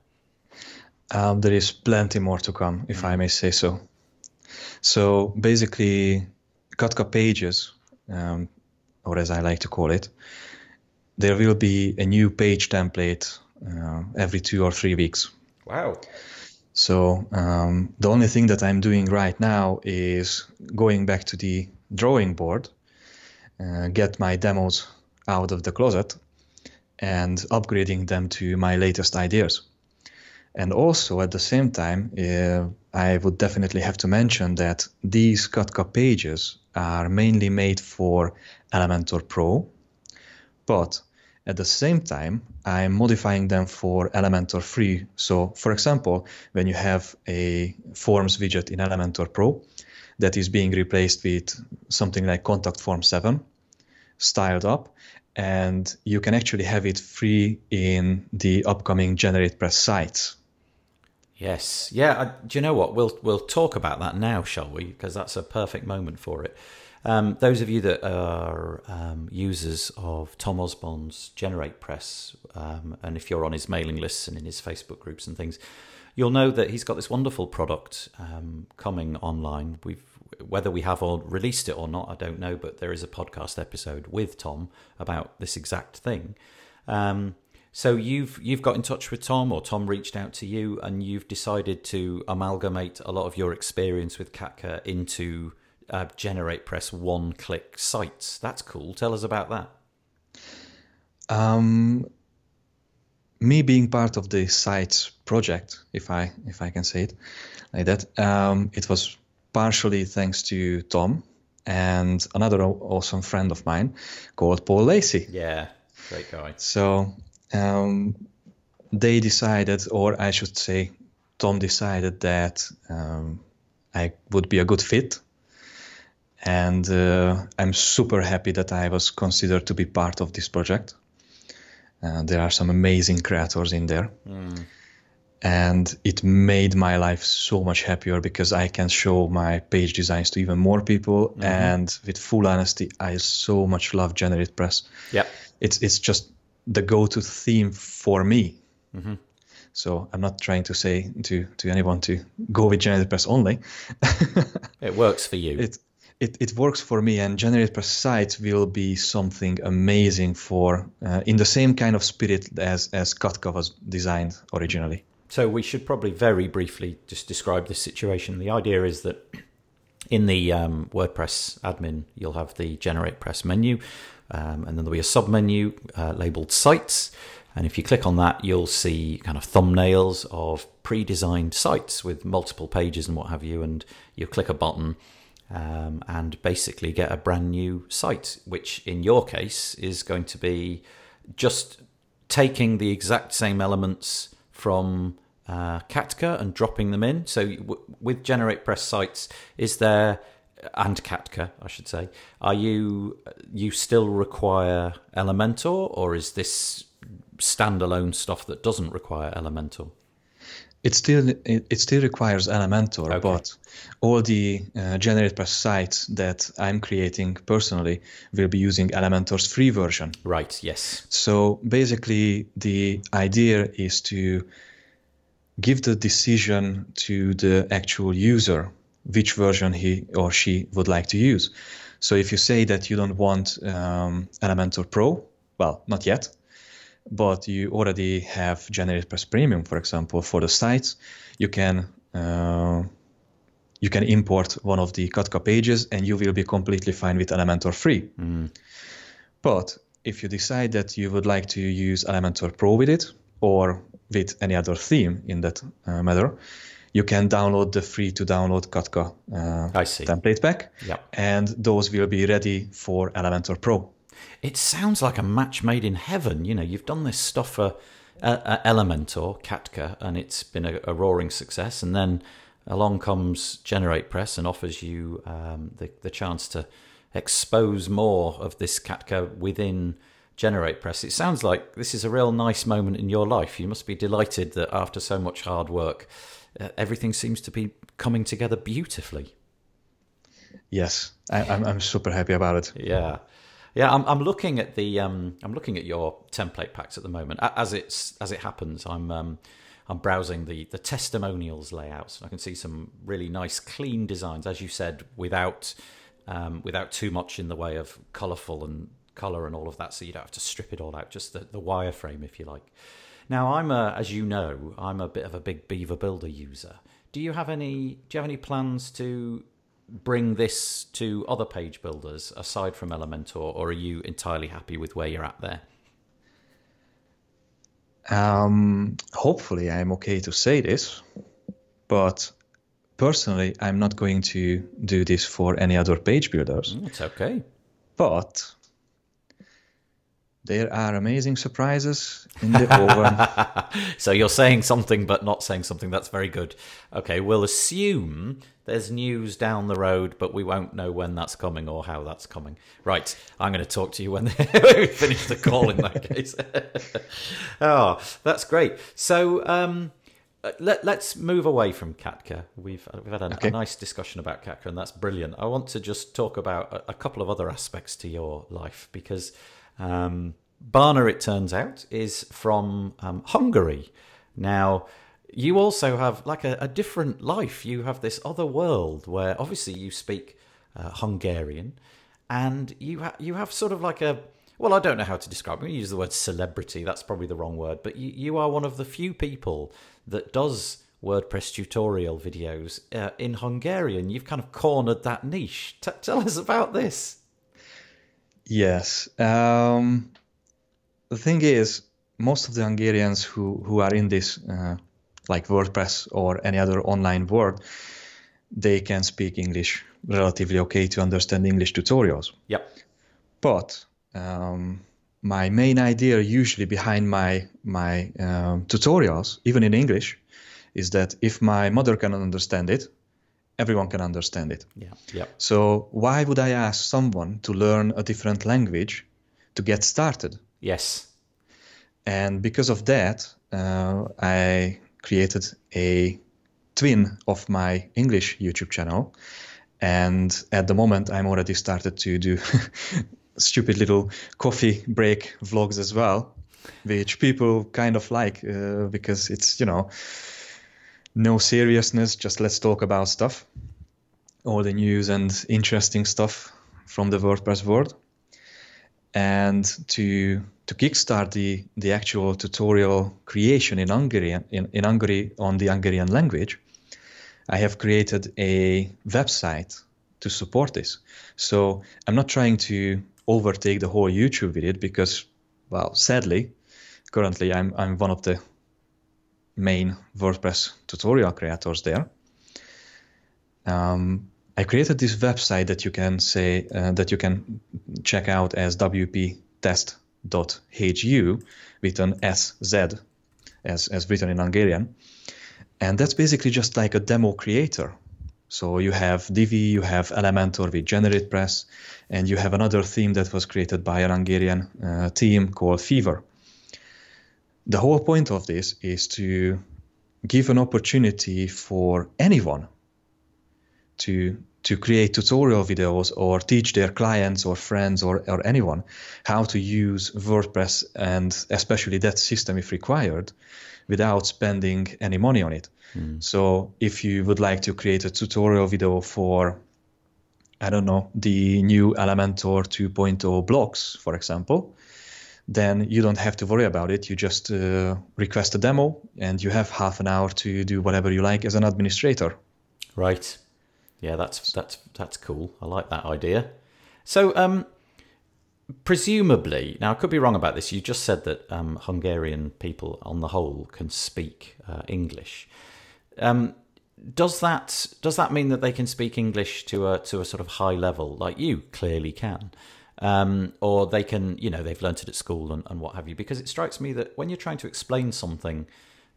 Um, there is plenty more to come if i may say so. So basically katka pages um, or as i like to call it there will be a new page template uh, every two or three weeks. Wow so um, the only thing that I'm doing right now is going back to the drawing board, uh, get my demos out of the closet, and upgrading them to my latest ideas. And also at the same time, uh, I would definitely have to mention that these Katka pages are mainly made for Elementor Pro, but at the same time, I'm modifying them for Elementor free. So for example, when you have a forms widget in Elementor Pro that is being replaced with something like contact form 7 styled up, and you can actually have it free in the upcoming GeneratePress sites. Yes, yeah. I, do you know what? We'll we'll talk about that now, shall we? Because that's a perfect moment for it. Um, those of you that are um, users of Tom Usborne's GeneratePress, um, and if you're on his mailing lists and in his Facebook groups and things, you'll know that he's got this wonderful product um, coming online. We've whether we have or released it or not, I don't know, but there is a podcast episode with Tom about this exact thing. Um, so you've you've got in touch with Tom, or Tom reached out to you, and you've decided to amalgamate a lot of your experience with Katka into uh, GeneratePress one-click sites. That's cool. Tell us about that. Um, me being part of the sites project, if I if I can say it like that, um, it was partially thanks to Tom and another awesome friend of mine called Paul Lacey. Yeah, great guy. So um, they decided, or I should say, Tom decided that um, I would be a good fit. And uh, I'm super happy that I was considered to be part of this project. Uh, there are some amazing creators in there. Mm. And it made my life so much happier because I can show my page designs to even more people. Mm-hmm. And with full honesty, I so much love GeneratePress. Yeah, it's it's just the go-to theme for me. Mm-hmm. So I'm not trying to say to to anyone to go with GeneratePress only. it works for you. It, it, it works for me, and generate GeneratePress site will be something amazing for uh, in the same kind of spirit as as Katka was designed originally. So we should probably very briefly just describe this situation. The idea is that in the um, WordPress admin, you'll have the GeneratePress menu, um, and then there'll be a sub menu uh, labeled Sites. And if you click on that, you'll see kind of thumbnails of pre designed sites with multiple pages and what have you. And you click a button um, and basically get a brand new site, which in your case is going to be just taking the exact same elements from uh, Katka and dropping them in. So w- with GeneratePress sites, is there and Katka, I should say, are you you still require Elementor, or is this standalone stuff that doesn't require Elementor? It still it, it still requires Elementor, okay. but all the uh, GeneratePress sites that I'm creating personally will be using Elementor's free version. Right. Yes. So basically, the idea is to give the decision to the actual user which version he or she would like to use. So if you say that you don't want um, Elementor Pro, well, not yet, but you already have GeneratePress Premium, for example, for the sites, you can uh, you can import one of the Katka pages and you will be completely fine with Elementor free. Mm. But if you decide that you would like to use Elementor Pro with it or with any other theme in that uh, matter, you can download the free to download Katka uh, template pack. Yep. And those will be ready for Elementor Pro. It sounds like a match made in heaven. You know, you've done this stuff for uh, uh, Elementor, Katka, and it's been a, a, roaring success. And then along comes GeneratePress and offers you um, the, the chance to expose more of this Katka within GeneratePress. It sounds like this is a real nice moment in your life. You must be delighted that after so much hard work, uh, everything seems to be coming together beautifully. Yes, I, am I'm, I'm super happy about it. Yeah. Yeah, I'm, I'm looking at the um, I'm looking at your template packs at the moment. As it's as it happens, I'm um, I'm browsing the the testimonials layouts, I can see some really nice, clean designs, as you said, without um, without too much in the way of colourful and colour and all of that. So you don't have to strip it all out, just the, the wireframe, if you like. Now, I'm a, as you know, I'm a bit of a big Beaver Builder user. Do you have any? Do you have any plans to bring this to other page builders aside from Elementor, or are you entirely happy with where you're at there? Um, hopefully, I'm okay to say this, but personally, I'm not going to do this for any other page builders. Mm, it's okay. But there are amazing surprises in the oven. so you're saying something but not saying something. That's very good. Okay, we'll assume there's news down the road, but we won't know when that's coming or how that's coming. Right, I'm going to talk to you when we finish the call in that case. oh, that's great. So um, let, us move away from Katka. We've, we've had a, okay. a, nice discussion about Katka, and that's brilliant. I want to just talk about a, a couple of other aspects to your life because um, Barna, it turns out, is from um, Hungary. Now, you also have like a, a, different life. You have this other world where obviously you speak uh, Hungarian, and you ha- you have sort of like a well, I don't know how to describe. It, we use the word celebrity. That's probably the wrong word, but you, you are one of the few people that does WordPress tutorial videos uh, in Hungarian. You've kind of cornered that niche. T- tell us about this. Yes. Um, the thing is, most of the Hungarians who, who are in this, uh, like WordPress or any other online world, they can speak English relatively okay to understand English tutorials. Yep. But um, my main idea, usually behind my my um, tutorials, even in English, is that if my mother can understand it, everyone can understand it. Yeah. Yep. So why would I ask someone to learn a different language to get started? Yes. And because of that, uh, I created a twin of my English YouTube channel. And at the moment, I'm already started to do stupid little coffee break vlogs as well, which people kind of like uh, because it's, you know, no seriousness, just let's talk about stuff, all the news and interesting stuff from the WordPress world. And to to kickstart the, the actual tutorial creation in Hungarian in, in Hungary on the Hungarian language, I have created a website to support this. So I'm not trying to overtake the whole YouTube video because, well, sadly, currently I'm I'm one of the main WordPress tutorial creators there. Um, I created this website that you can say uh, that you can check out as wpteszt.hu with an SZ as, as written in Hungarian. And that's basically just like a demo creator. So you have Divi, you have Elementor with GeneratePress, and you have another theme that was created by a Hungarian uh, team called Fever. The whole point of this is to give an opportunity for anyone to to create tutorial videos or teach their clients or friends or, or anyone how to use WordPress and especially that system if required without spending any money on it. Mm. So if you would like to create a tutorial video for I don't know, the new Elementor 2.0 blocks, for example, then you don't have to worry about it. You just uh, request a demo and you have half an hour to do whatever you like as an administrator. Right. Yeah, that's that's that's cool. I like that idea. So, um, presumably, now I could be wrong about this. You just said that um, Hungarian people, on the whole, can speak uh, English. Um, does that does that mean that they can speak English to a to a sort of high level, like you clearly can? Um, or they can, you know, they've learnt it at school and, and what have you. Because it strikes me that when you're trying to explain something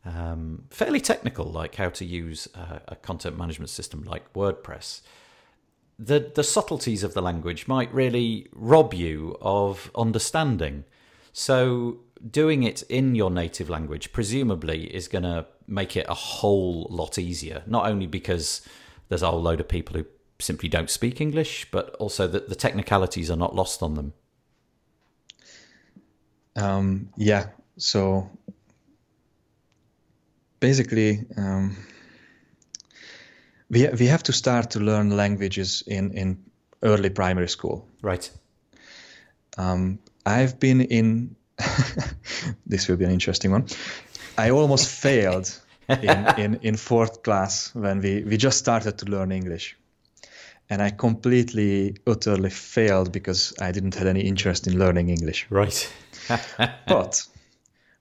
um, fairly technical, like how to use a, a, content management system like WordPress, the the subtleties of the language might really rob you of understanding. So doing it in your native language presumably is going to make it a whole lot easier. Not only because there's a whole load of people who simply don't speak English, but also that the technicalities are not lost on them. Um, yeah. So basically, um, we we have to start to learn languages in in early primary school. Right. Um, I've been in. this will be an interesting one. I almost failed in, in, in fourth class when we, we just started to learn English. And I completely, utterly failed because I didn't have any interest in learning English. Right. but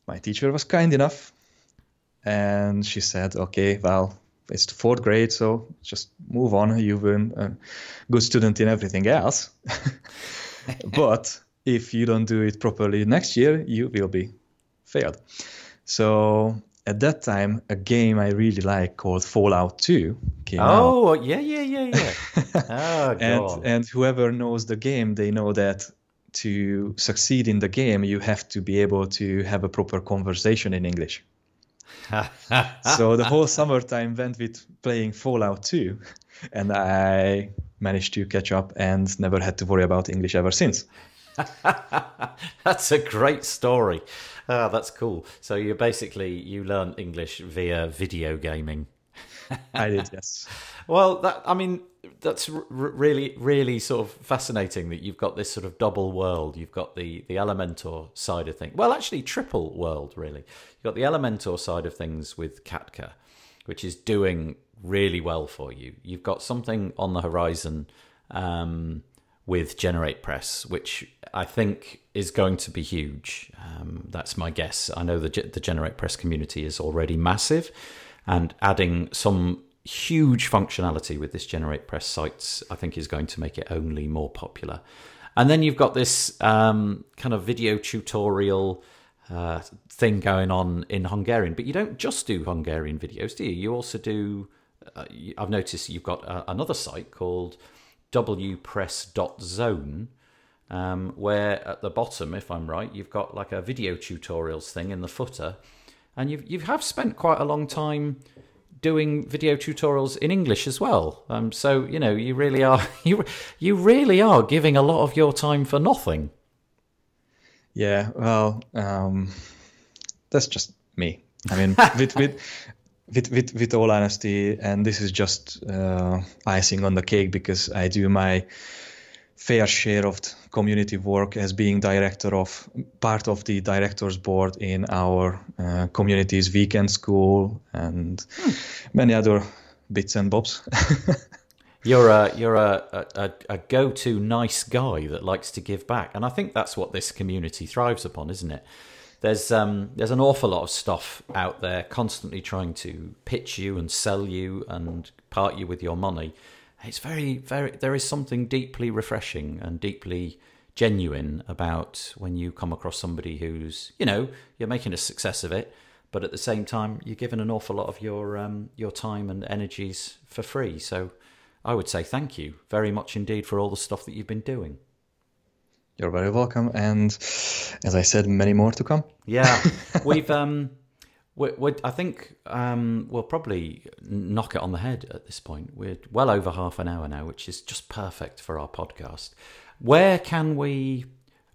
my teacher was kind enough and she said, okay, well, it's the fourth grade, so just move on. You've been a good student in everything else. but if you don't do it properly next year, you will be failed. So at that time, a game I really like called Fallout 2 came oh, out. yeah, yeah, yeah, yeah. oh, and, and whoever knows the game, they know that to succeed in the game, you have to be able to have a proper conversation in English. so the whole summertime went with playing Fallout 2, and I managed to catch up and never had to worry about English ever since. that's a great story. Oh, that's cool. So you basically you learn English via video gaming. I did, yes. Well, that I mean, that's r- really, really sort of fascinating that you've got this sort of double world. You've got the the Elementor side of things. Well, actually, triple world, really. You've got the Elementor side of things with Katka, which is doing really well for you. You've got something on the horizon um, with GeneratePress, which I think is going to be huge. Um, that's my guess. I know the the GeneratePress community is already massive, and adding some huge functionality with this GeneratePress sites, I think, is going to make it only more popular. And then you've got this um, kind of video tutorial uh, thing going on in Hungarian, but you don't just do Hungarian videos, do you? You also do. Uh, I've noticed you've got uh, another site called wpress.zone, um, where at the bottom, if I'm right, you've got like a video tutorials thing in the footer, and you've you have spent quite a long time doing video tutorials in English as well. Um, so you know you really are you you really are giving a lot of your time for nothing. Yeah, well, um, that's just me. I mean, with with with with with all honesty, and this is just uh, icing on the cake because I do my fair share of community work as being director of part of the directors board in our uh, community's weekend school and hmm. many other bits and bobs. you're a you're a, a, a go-to nice guy that likes to give back, and I think that's what this community thrives upon, isn't it? There's um there's an awful lot of stuff out there constantly trying to pitch you and sell you and part you with your money it's very, very. There is something deeply refreshing and deeply genuine about when you come across somebody who's, you know, you're making a success of it, but at the same time, you're giving an awful lot of your um, your time and energies for free. So, I would say thank you very much indeed for all the stuff that you've been doing. You're very welcome, and as I said, many more to come. Yeah, we've um, we're, we're, I think um, we'll probably knock it on the head at this point. We're well over half an hour now, which is just perfect for our podcast. Where can we?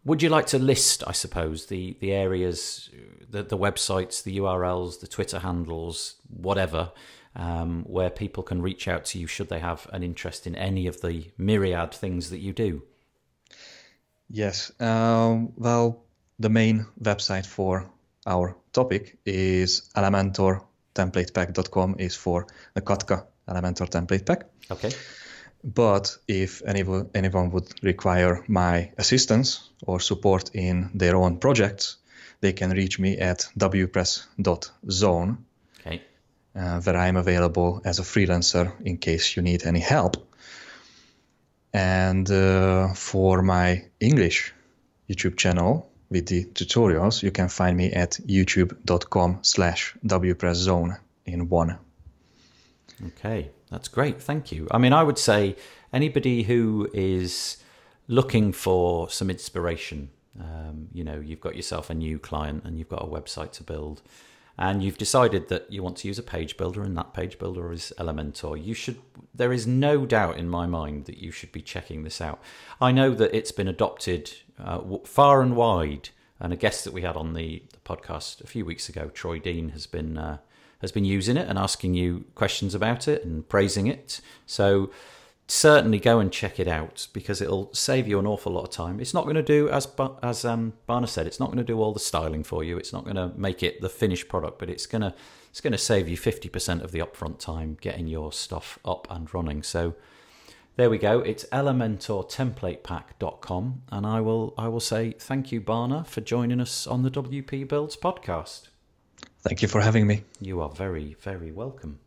Would you like to list, I suppose, the the areas, the the websites, the URLs, the Twitter handles, whatever, um, where people can reach out to you should they have an interest in any of the myriad things that you do? Yes. Um, well, the main website for our topic is elementortemplatepack.com is for the Katka Elementor template pack. Okay. But if anyone, anyone would require my assistance or support in their own projects, they can reach me at wpress.zone, okay. uh, where I'm available as a freelancer in case you need any help. And uh, for my English YouTube channel, with the tutorials, you can find me at youtube.com slash wpresszone in one. Okay, that's great. Thank you. I mean, I would say anybody who is looking for some inspiration, um, you know, you've got yourself a new client and you've got a website to build and you've decided that you want to use a page builder and that page builder is Elementor, you should there is no doubt in my mind that you should be checking this out. I know that it's been adopted uh, far and wide, and a guest that we had on the, the podcast a few weeks ago, Troy Dean, has been uh, has been using it and asking you questions about it and praising it. So certainly go and check it out because it'll save you an awful lot of time. It's not going to do as as um, Barna said. It's not going to do all the styling for you. It's not going to make it the finished product, but it's to it's to save you fifty percent of the upfront time getting your stuff up and running. So there we go. It's elementortemplatepack.com and I will I will say thank you Barna for joining us on the WP Builds podcast. Thank you for having me. You are very very welcome.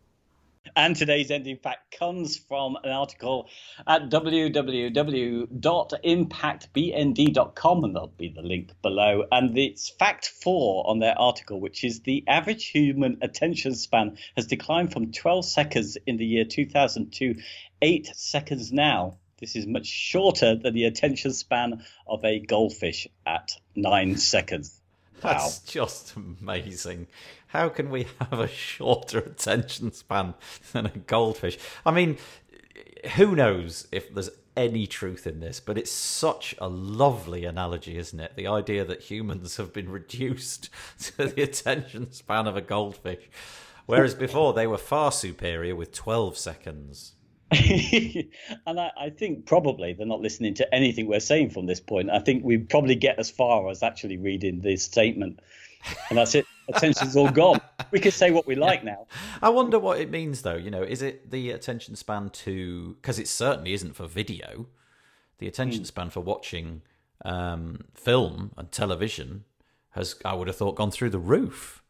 And today's ending fact comes from an article at www.impactbnd.com, and there'll be the link below. And it's fact four on their article, which is the average human attention span has declined from 12 seconds in the year 2000 to 8 seconds now. This is much shorter than the attention span of a goldfish at 9 seconds. That's just amazing. How can we have a shorter attention span than a goldfish? I mean, who knows if there's any truth in this, but it's such a lovely analogy, isn't it? The idea that humans have been reduced to the attention span of a goldfish, whereas before they were far superior with 12 seconds. and I, I, think probably they're not listening to anything we're saying from this point. I think we probably get as far as actually reading this statement, and that's it. attention's all gone. We can say what we like now. I wonder what it means, though. You know, is it the attention span to? Because it certainly isn't for video. The attention Hmm. span for watching um, film and television has, I would have thought, gone through the roof.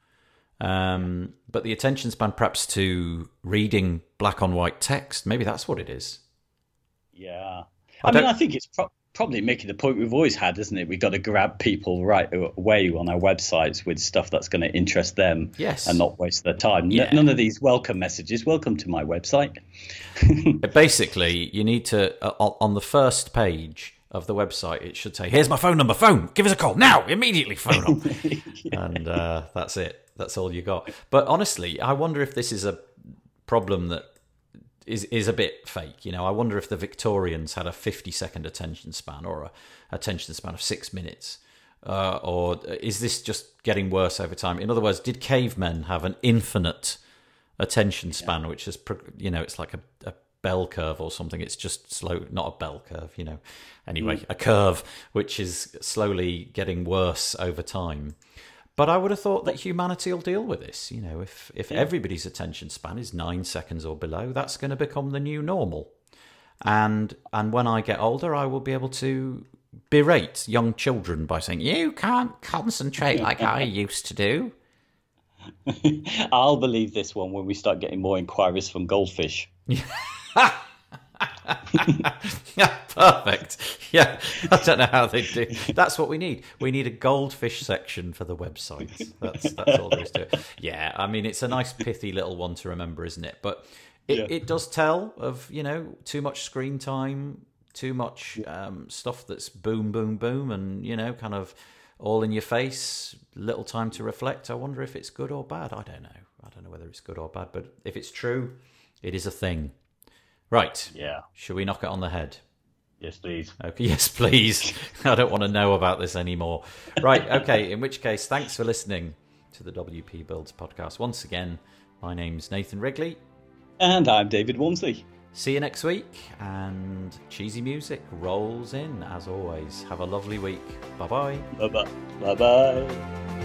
Um, but the attention span, perhaps to reading black on white text, maybe that's what it is. Yeah. I I, mean, I think it's pro- probably making the point we've always had, isn't it? We've got to grab people right away on our websites with stuff that's going to interest them Yes. and not waste their time. Yeah. None of these welcome messages. Welcome to my website. Basically, you need to uh, on the first page of the website, it should say, "Here's my phone number. Phone. Give us a call now. Immediately phone up." And uh, that's it. That's all you got. But honestly, I wonder if this is a problem that is is a bit fake. You know, I wonder if the Victorians had a 50 second attention span or a attention span of six minutes. Uh, or is this just getting worse over time? In other words, did cavemen have an infinite attention span, which is, you know, it's like a, a bell curve or something. It's just slow, not a bell curve, you know. Anyway, a curve which is slowly getting worse over time. But I would have thought that humanity will deal with this. You know, if if everybody's attention span is nine seconds or below, that's going to become the new normal. And and when I get older, I will be able to berate young children by saying, "You can't concentrate like I used to do." I'll believe this one when we start getting more inquiries from goldfish. Yeah, perfect. Yeah, I don't know how they do. That's what we need. We need a goldfish section for the website. That's that's all there is to it. Yeah, I mean it's a nice pithy little one to remember, isn't it? But it, Yeah. it does tell of you know too much screen time, too much um, stuff that's boom, boom, boom, and you know kind of all in your face. Little time to reflect. I wonder if it's good or bad. I don't know. I don't know whether it's good or bad, but if it's true, it is a thing. Right. Yeah. Should we knock it on the head? Yes, please. Okay, yes, please. I don't want to know about this anymore. Right, okay, in which case, thanks for listening to the WP Builds podcast. Once again, my name's Nathan Wrigley. And I'm David Walmsley. See you next week, and cheesy music rolls in as always. Have a lovely week. Bye bye. Bye bye. Bye bye.